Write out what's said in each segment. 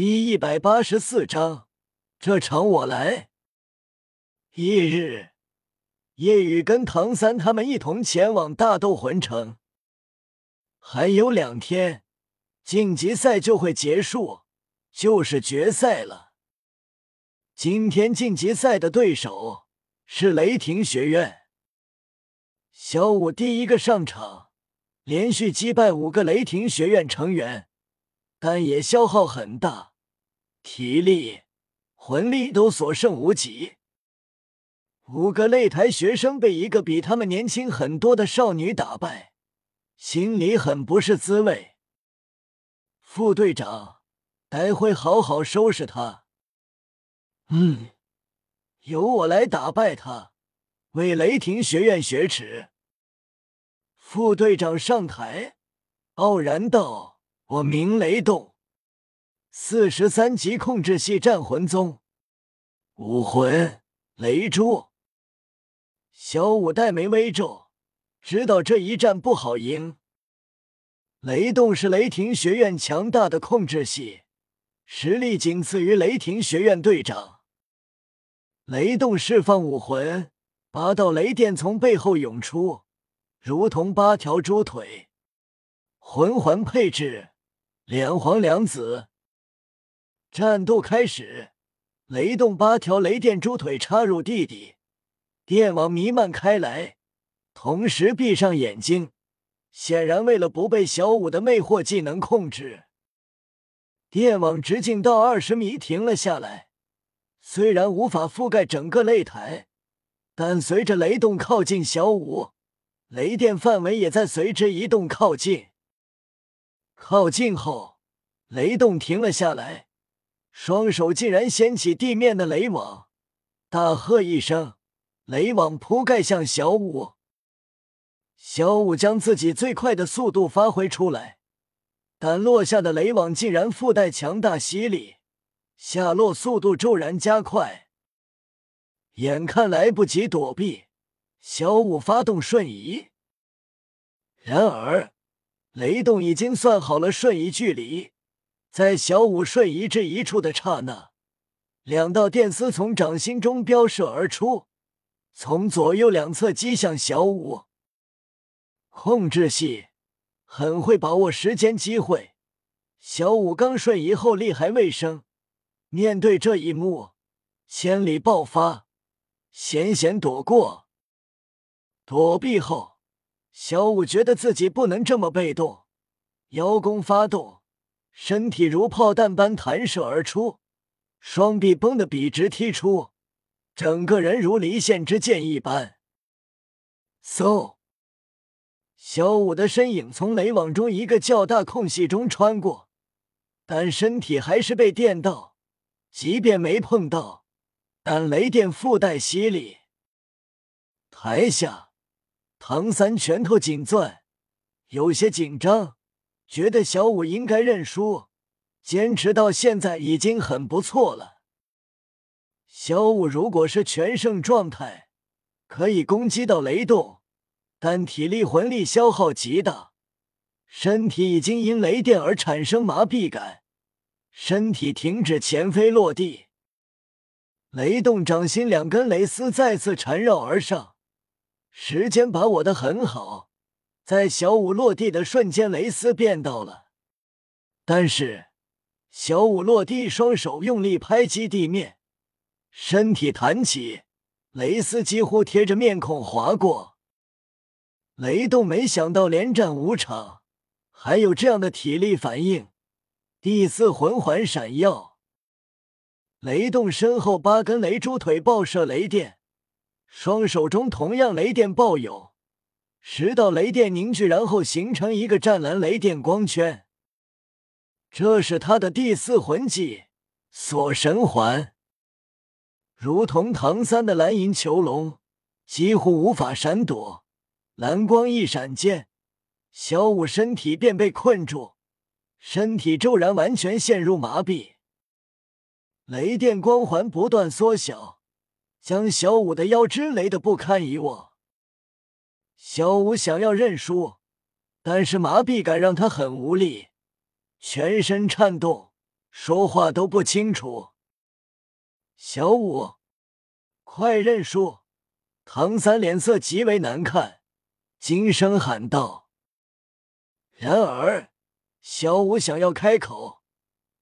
第一百八十四章，这场我来。翌日，叶雨跟唐三他们一同前往大斗魂城。还有两天，晋级赛就会结束，就是决赛了。今天晋级赛的对手是雷霆学院。小五第一个上场，连续击败五个雷霆学院成员。但也消耗很大，体力、魂力都所剩无几。五个擂台学生被一个比他们年轻很多的少女打败，心里很不是滋味。副队长，待会好好收拾他。嗯，由我来打败他，为雷霆学院雪耻。副队长上台，傲然道。我名雷动，四十三级控制系战魂宗，武魂雷珠。小五黛眉微皱，知道这一战不好赢。雷动是雷霆学院强大的控制系，实力仅次于雷霆学院队长。雷动释放武魂，八道雷电从背后涌出，如同八条猪腿。魂环配置。两黄两紫，战斗开始。雷动八条雷电猪腿插入地底，电网弥漫开来，同时闭上眼睛，显然为了不被小五的魅惑技能控制。电网直径到二十米停了下来，虽然无法覆盖整个擂台，但随着雷动靠近小五，雷电范围也在随之移动靠近。靠近后，雷动停了下来，双手竟然掀起地面的雷网，大喝一声，雷网铺盖向小五。小五将自己最快的速度发挥出来，但落下的雷网竟然附带强大吸力，下落速度骤然加快。眼看来不及躲避，小五发动瞬移，然而。雷动已经算好了瞬移距离，在小五瞬移至一处的刹那，两道电丝从掌心中飙射而出，从左右两侧击向小五。控制系很会把握时间机会，小五刚瞬移后厉害未生，面对这一幕，千里爆发，险险躲过，躲避后。小五觉得自己不能这么被动，腰弓发动，身体如炮弹般弹射而出，双臂绷得笔直踢出，整个人如离线之箭一般。嗖！小五的身影从雷网中一个较大空隙中穿过，但身体还是被电到，即便没碰到，但雷电附带吸力。台下。唐三拳头紧攥，有些紧张，觉得小五应该认输，坚持到现在已经很不错了。小五如果是全胜状态，可以攻击到雷动，但体力魂力消耗极大，身体已经因雷电而产生麻痹感，身体停止前飞落地。雷动掌心两根雷丝再次缠绕而上。时间把握的很好，在小五落地的瞬间，蕾丝变到了。但是小五落地，双手用力拍击地面，身体弹起，蕾丝几乎贴着面孔划过。雷动没想到连战五场，还有这样的体力反应。第四魂环闪耀，雷动身后八根雷珠腿爆射雷电。双手中同样雷电爆有，十道雷电凝聚，然后形成一个湛蓝雷电光圈。这是他的第四魂技——锁神环，如同唐三的蓝银囚笼，几乎无法闪躲。蓝光一闪间，小五身体便被困住，身体骤然完全陷入麻痹。雷电光环不断缩小。将小五的腰肢勒得不堪一握。小五想要认输，但是麻痹感让他很无力，全身颤动，说话都不清楚。小五，快认输！唐三脸色极为难看，惊声喊道。然而，小五想要开口，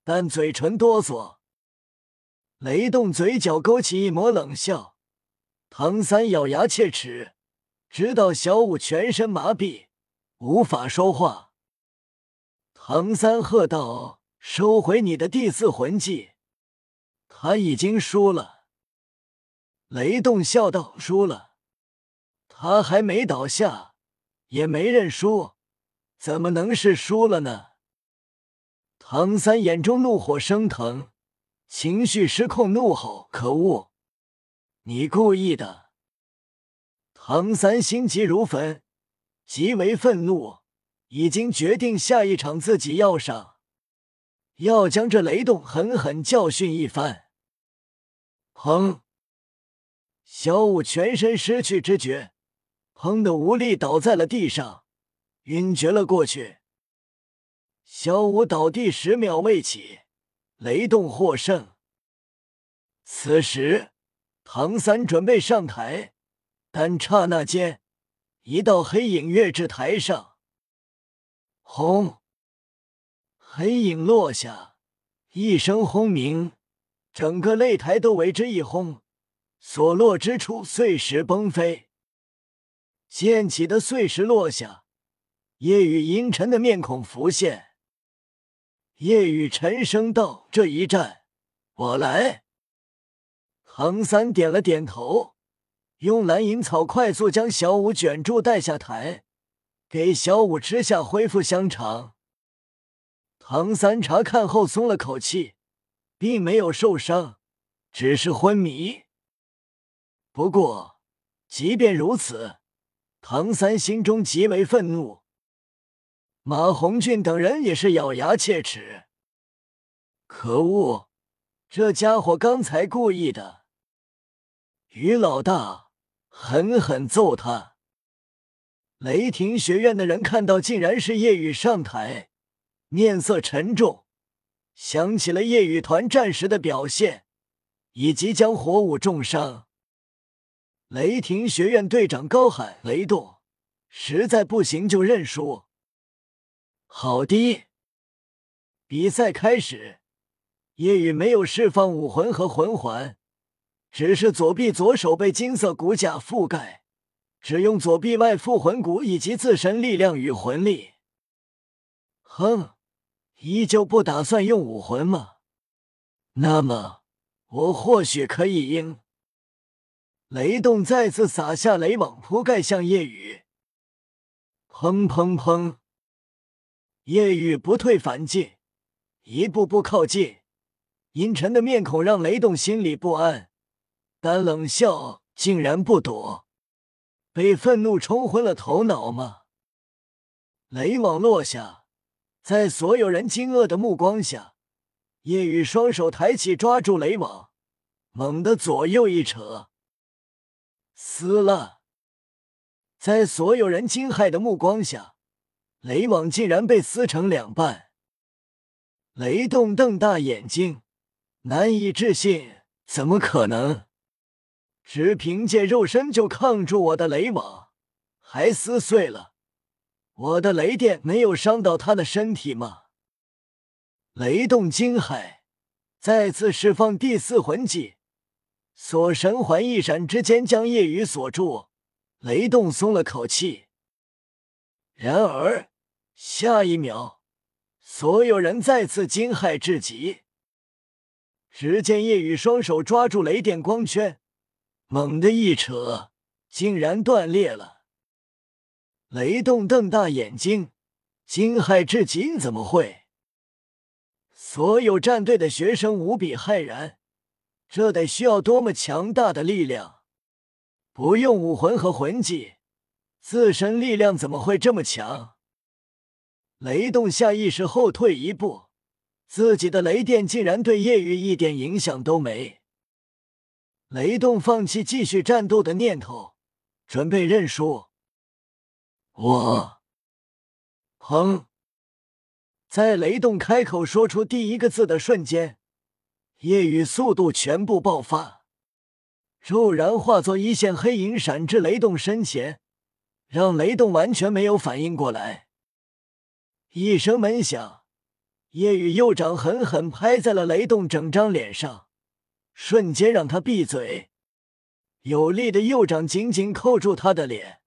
但嘴唇哆嗦。雷动嘴角勾起一抹冷笑。唐三咬牙切齿，直到小五全身麻痹，无法说话。唐三喝道：“收回你的第四魂技！”他已经输了。雷动笑道：“输了？他还没倒下，也没认输，怎么能是输了呢？”唐三眼中怒火升腾，情绪失控，怒吼：“可恶！你故意的！”唐三心急如焚，极为愤怒。已经决定下一场自己要上，要将这雷动狠狠教训一番。砰！小五全身失去知觉，砰的无力倒在了地上，晕厥了过去。小五倒地十秒未起，雷动获胜。此时，唐三准备上台，但刹那间，一道黑影跃至台上。轰！黑影落下，一声轰鸣，整个擂台都为之一轰，所落之处碎石崩飞。溅起的碎石落下，夜雨阴沉的面孔浮现。夜雨沉声道：“这一战，我来。”唐三点了点头，用蓝银草快速将小五卷住，带下台。给小五吃下恢复香肠。唐三查看后松了口气，并没有受伤，只是昏迷。不过，即便如此，唐三心中极为愤怒。马红俊等人也是咬牙切齿。可恶，这家伙刚才故意的！于老大，狠狠揍他！雷霆学院的人看到，竟然是夜雨上台，面色沉重，想起了夜雨团战时的表现，以及将火舞重伤。雷霆学院队长高喊：“雷动，实在不行就认输。”好的，比赛开始。夜雨没有释放武魂和魂环，只是左臂左手被金色骨甲覆盖。只用左臂外附魂骨以及自身力量与魂力。哼，依旧不打算用武魂吗？那么我或许可以赢。雷动再次撒下雷网铺盖向夜雨。砰砰砰！夜雨不退反进，一步步靠近。阴沉的面孔让雷动心里不安，但冷笑竟然不躲。被愤怒冲昏了头脑吗？雷网落下，在所有人惊愕的目光下，夜雨双手抬起抓住雷网，猛地左右一扯，撕了。在所有人惊骇的目光下，雷网竟然被撕成两半。雷动瞪大眼睛，难以置信：怎么可能？只凭借肉身就抗住我的雷网，还撕碎了我的雷电，没有伤到他的身体吗？雷动惊骇，再次释放第四魂技，锁神环一闪之间将夜雨锁住。雷动松了口气。然而下一秒，所有人再次惊骇至极。只见夜雨双手抓住雷电光圈。猛地一扯，竟然断裂了。雷动瞪大眼睛，惊骇至极：怎么会？所有战队的学生无比骇然，这得需要多么强大的力量？不用武魂和魂技，自身力量怎么会这么强？雷动下意识后退一步，自己的雷电竟然对夜雨一点影响都没。雷动放弃继续战斗的念头，准备认输。我，哼！在雷动开口说出第一个字的瞬间，夜雨速度全部爆发，骤然化作一线黑影闪至雷动身前，让雷动完全没有反应过来。一声闷响，夜雨右掌狠狠拍在了雷动整张脸上，瞬间让他闭嘴。有力的右掌紧紧扣住他的脸，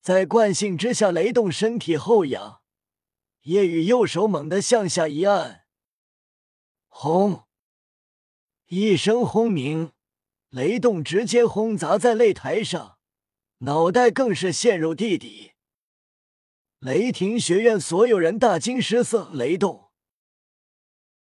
在惯性之下，雷动身体后仰。夜雨右手猛地向下一按，轰！一声轰鸣，雷动直接轰砸在擂台上，脑袋更是陷入地底。雷霆学院所有人大惊失色，雷动，